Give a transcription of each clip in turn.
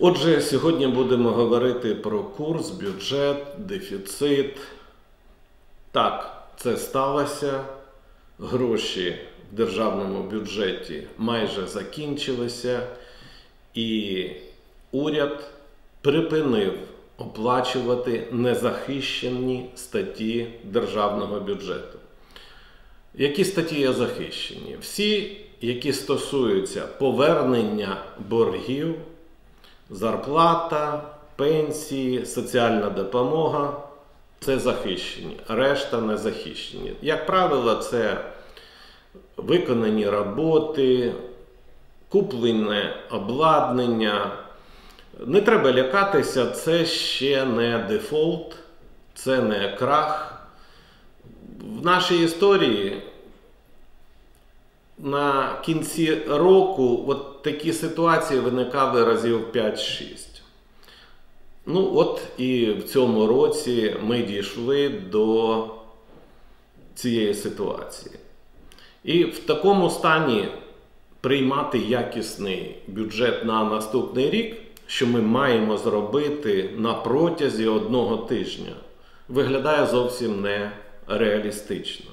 Отже, сьогодні будемо говорити про курс, бюджет, дефіцит. Так, це сталося. Гроші в державному бюджеті майже закінчилися, і уряд припинив оплачувати незахищені статті державного бюджету. Які статті є захищені? Всі, які стосуються повернення боргів, зарплата, пенсії, соціальна допомога це захищені, решта не захищені. Як правило, це виконані роботи, куплене обладнання. Не треба лякатися, це ще не дефолт, це не крах. В нашій історії на кінці року от такі ситуації виникали разів 5-6. Ну, от і в цьому році ми дійшли до цієї ситуації. І в такому стані приймати якісний бюджет на наступний рік, що ми маємо зробити на протязі одного тижня, виглядає зовсім нереалістично.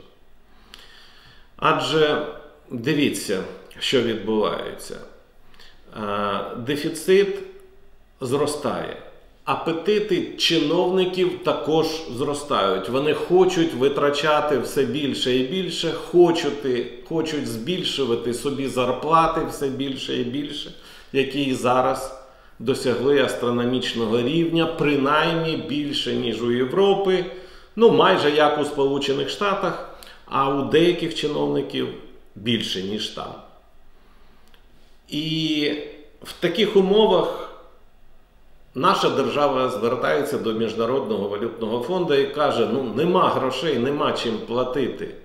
Адже дивіться, що відбувається. Дефіцит зростає. Апетити чиновників також зростають. Вони хочуть витрачати все більше і більше, хочуть, хочуть збільшувати собі зарплати все більше і більше, які зараз досягли астрономічного рівня, принаймні більше, ніж у Європи, ну майже як у Сполучених Штатах, а у деяких чиновників більше, ніж там. І в таких умовах. Наша держава звертається до Міжнародного валютного фонду і каже: ну нема грошей, нема чим платити.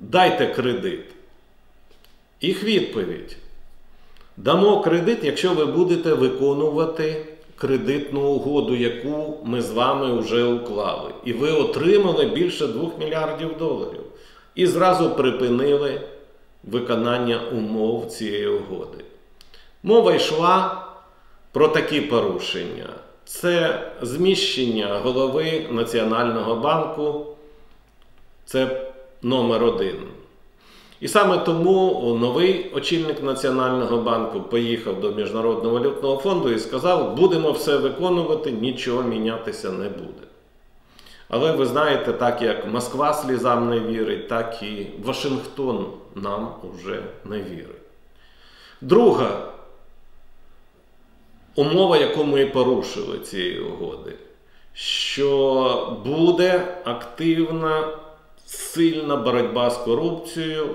Дайте кредит. Їх відповідь. Дамо кредит, якщо ви будете виконувати кредитну угоду, яку ми з вами вже уклали. І ви отримали більше 2 мільярдів доларів. І зразу припинили виконання умов цієї угоди. Мова йшла про такі порушення. Це зміщення голови Національного банку, це номер один. І саме тому новий очільник Національного банку поїхав до Міжнародного валютного фонду і сказав, будемо все виконувати, нічого мінятися не буде. Але ви знаєте, так як Москва слізам не вірить, так і Вашингтон нам уже не вірить. Друга умова, яку ми порушили цієї угоди, що буде активна, сильна боротьба з корупцією.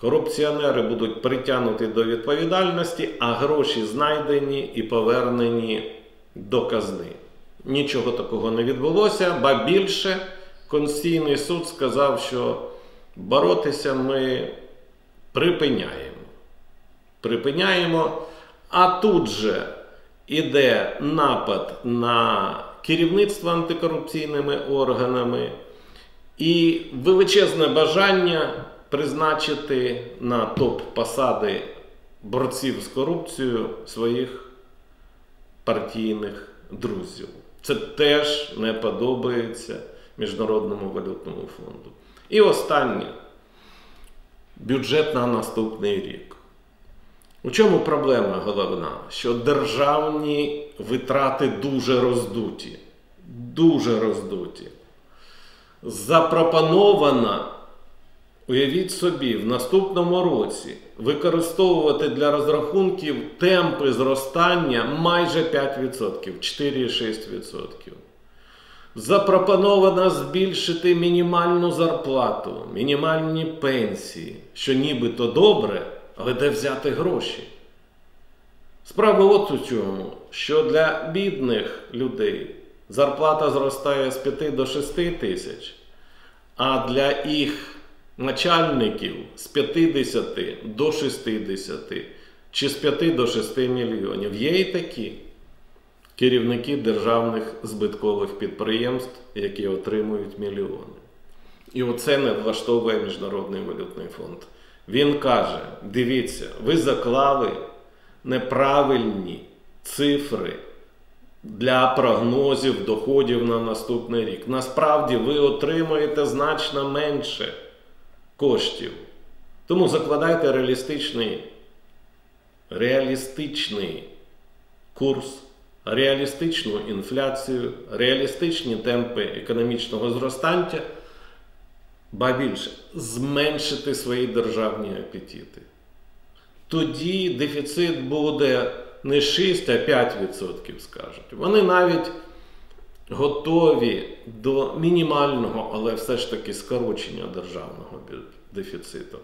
Корупціонери будуть притягнуті до відповідальності, а гроші знайдені і повернені до казни. Нічого такого не відбулося, ба більше Конституційний суд сказав, що боротися ми припиняємо. Припиняємо. А тут же іде напад на керівництво антикорупційними органами і величезне бажання призначити на топ-посади борців з корупцією своїх партійних друзів. Це теж не подобається Міжнародному валютному фонду. І останнє бюджет на наступний рік. У чому проблема головна? Що державні витрати дуже роздуті. Дуже роздуті. Запропоновано, уявіть собі, в наступному році використовувати для розрахунків темпи зростання майже 5%, 4,6%. Запропоновано збільшити мінімальну зарплату, мінімальні пенсії, що нібито добре. Але де взяти гроші? Справа от у чому, що для бідних людей зарплата зростає з 5 до 6 тисяч, а для їх начальників з 50 до 60 чи з 5 до 6 мільйонів. Є і такі керівники державних збиткових підприємств, які отримують мільйони. І оце не влаштовує Міжнародний валютний фонд. Він каже: дивіться, ви заклали неправильні цифри для прогнозів доходів на наступний рік. Насправді ви отримуєте значно менше коштів. Тому закладайте реалістичний, реалістичний курс, реалістичну інфляцію, реалістичні темпи економічного зростання, ба більше зменшити свої державні апетити. Тоді дефіцит буде не 6, а 5%, скажуть. Вони навіть готові до мінімального, але все ж таки скорочення державного дефіциту.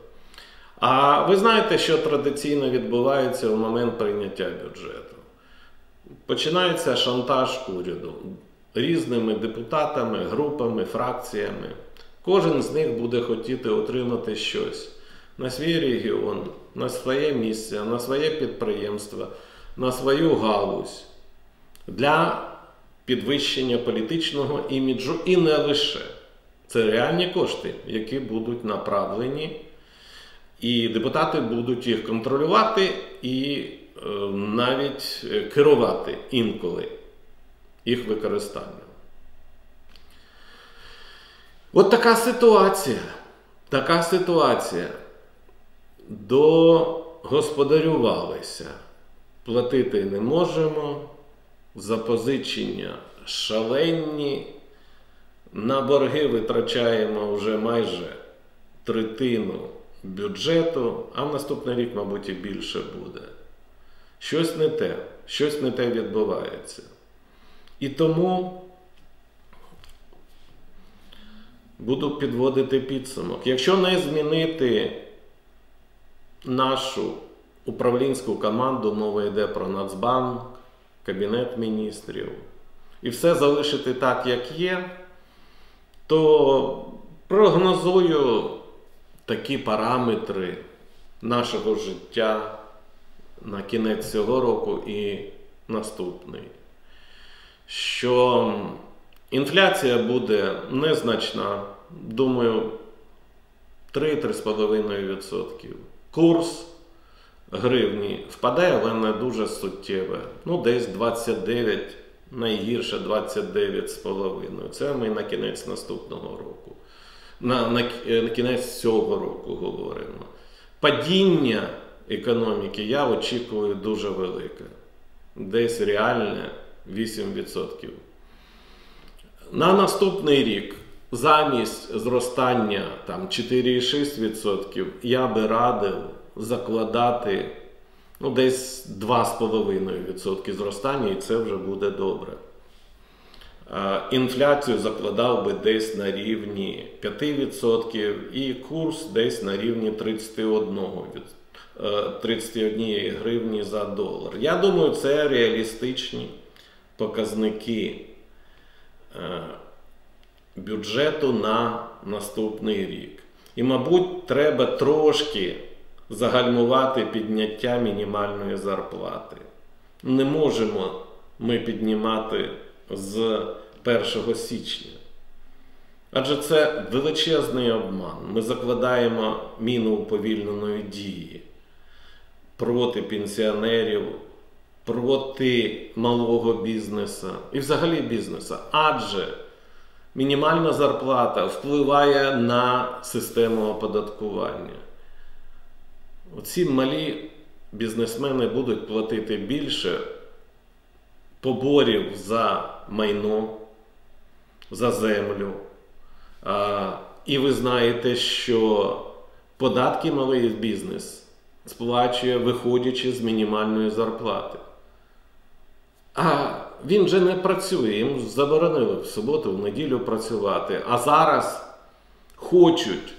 А ви знаєте, що традиційно відбувається в момент прийняття бюджету? Починається шантаж уряду різними депутатами, групами, фракціями. Кожен з них буде хотіти отримати щось на свій регіон, на своє місце, на своє підприємство, на свою галузь для підвищення політичного іміджу і не лише. Це реальні кошти, які будуть направлені, і депутати будуть їх контролювати і е, навіть керувати інколи їх використанням. От така ситуація. Така ситуація. Догосподарювалися. Платити не можемо. Запозичення шаленні. На борги витрачаємо вже майже третину бюджету, а в наступний рік, мабуть, і більше буде. Щось не те, щось не те відбувається. І тому буду підводити підсумок. Якщо не змінити нашу управлінську команду, мова йде про Нацбанк, Кабінет міністрів, і все залишити так, як є, то прогнозую такі параметри нашого життя на кінець цього року і наступний. Що інфляція буде незначна, думаю, 3-3,5%. Курс гривні впадає, але не дуже суттєве. Ну, десь 29, найгірше 29,5. Це ми на кінець наступного року. На, на, на кінець цього року говоримо. Падіння економіки я очікую дуже велике. Десь реальне 8%. На наступний рік замість зростання там 4,6% я би радив закладати ну, десь 2,5% зростання, і це вже буде добре. Інфляцію закладав би десь на рівні 5% і курс десь на рівні 31 31 гривні за долар. Я думаю, це реалістичні показники е, бюджету на наступний рік. І, мабуть, треба трошки загальмувати підняття мінімальної зарплати. Не можемо ми піднімати з 1 січня. Адже це величезний обман. Ми закладаємо міну уповільненої дії проти пенсіонерів, проти малого бізнесу і взагалі бізнесу. Адже мінімальна зарплата впливає на систему оподаткування. Оці малі бізнесмени будуть платити більше поборів за майно, за землю. А, І ви знаєте, що податки малий бізнес сплачує, виходячи з мінімальної зарплати. А він же не працює, йому заборонили в суботу, в неділю працювати. А зараз хочуть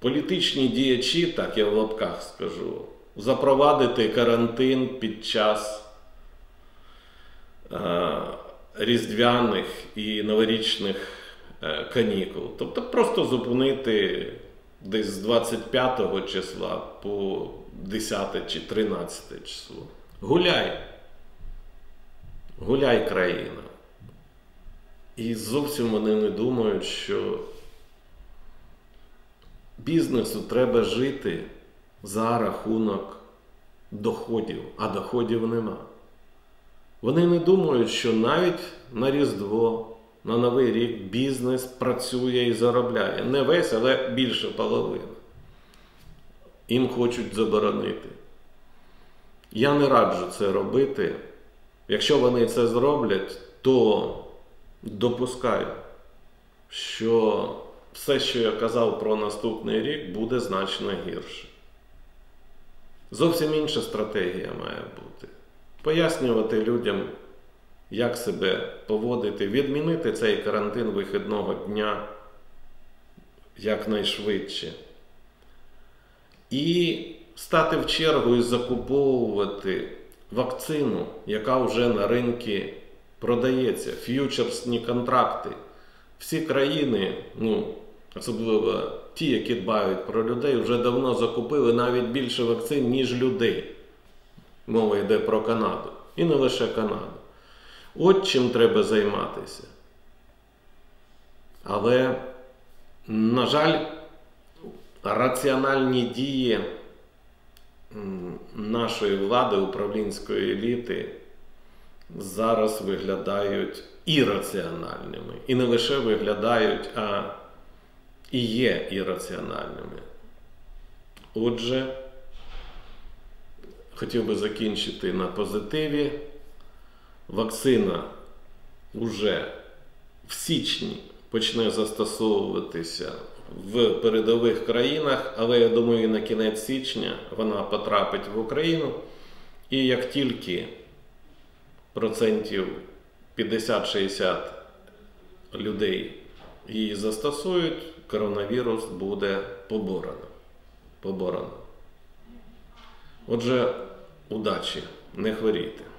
політичні діячі, так я в лапках скажу, запровадити карантин під час е, різдвяних і новорічних е, канікул. Тобто просто зупинити десь з 25 числа по 10 чи 13 число. Гуляй. Гуляй країна. І зовсім вони не думають, що бізнесу треба жити за рахунок доходів, а доходів нема. Вони не думають, що навіть на Різдво, на Новий рік бізнес працює і заробляє. Не весь, але більше половини. Їм хочуть заборонити. Я не раджу це робити. Якщо вони це зроблять, то допускаю, що все, що я казав про наступний рік, буде значно гірше. Зовсім інша стратегія має бути. Пояснювати людям, як себе поводити, відмінити цей карантин вихідного дня якнайшвидше. І стати в чергу і закуповувати вакцину, яка вже на ринку продається, ф'ючерсні контракти. Всі країни, ну, особливо ті, які дбають про людей, вже давно закупили навіть більше вакцин, ніж людей. Мова йде про Канаду. І не лише Канаду. От чим треба займатися. Але, на жаль, раціональні дії нашої влади, управлінської еліти зараз виглядають ірраціональними. І не лише виглядають, а і є ірраціональними. Отже, хотів би закінчити на позитиві. Вакцина вже в січні почне застосовуватися в передових країнах, але я думаю, на кінець січня вона потрапить в Україну. І як тільки процентів 50-60 людей її застосують, коронавірус буде поборено. поборено. Отже, удачі, не хворійте.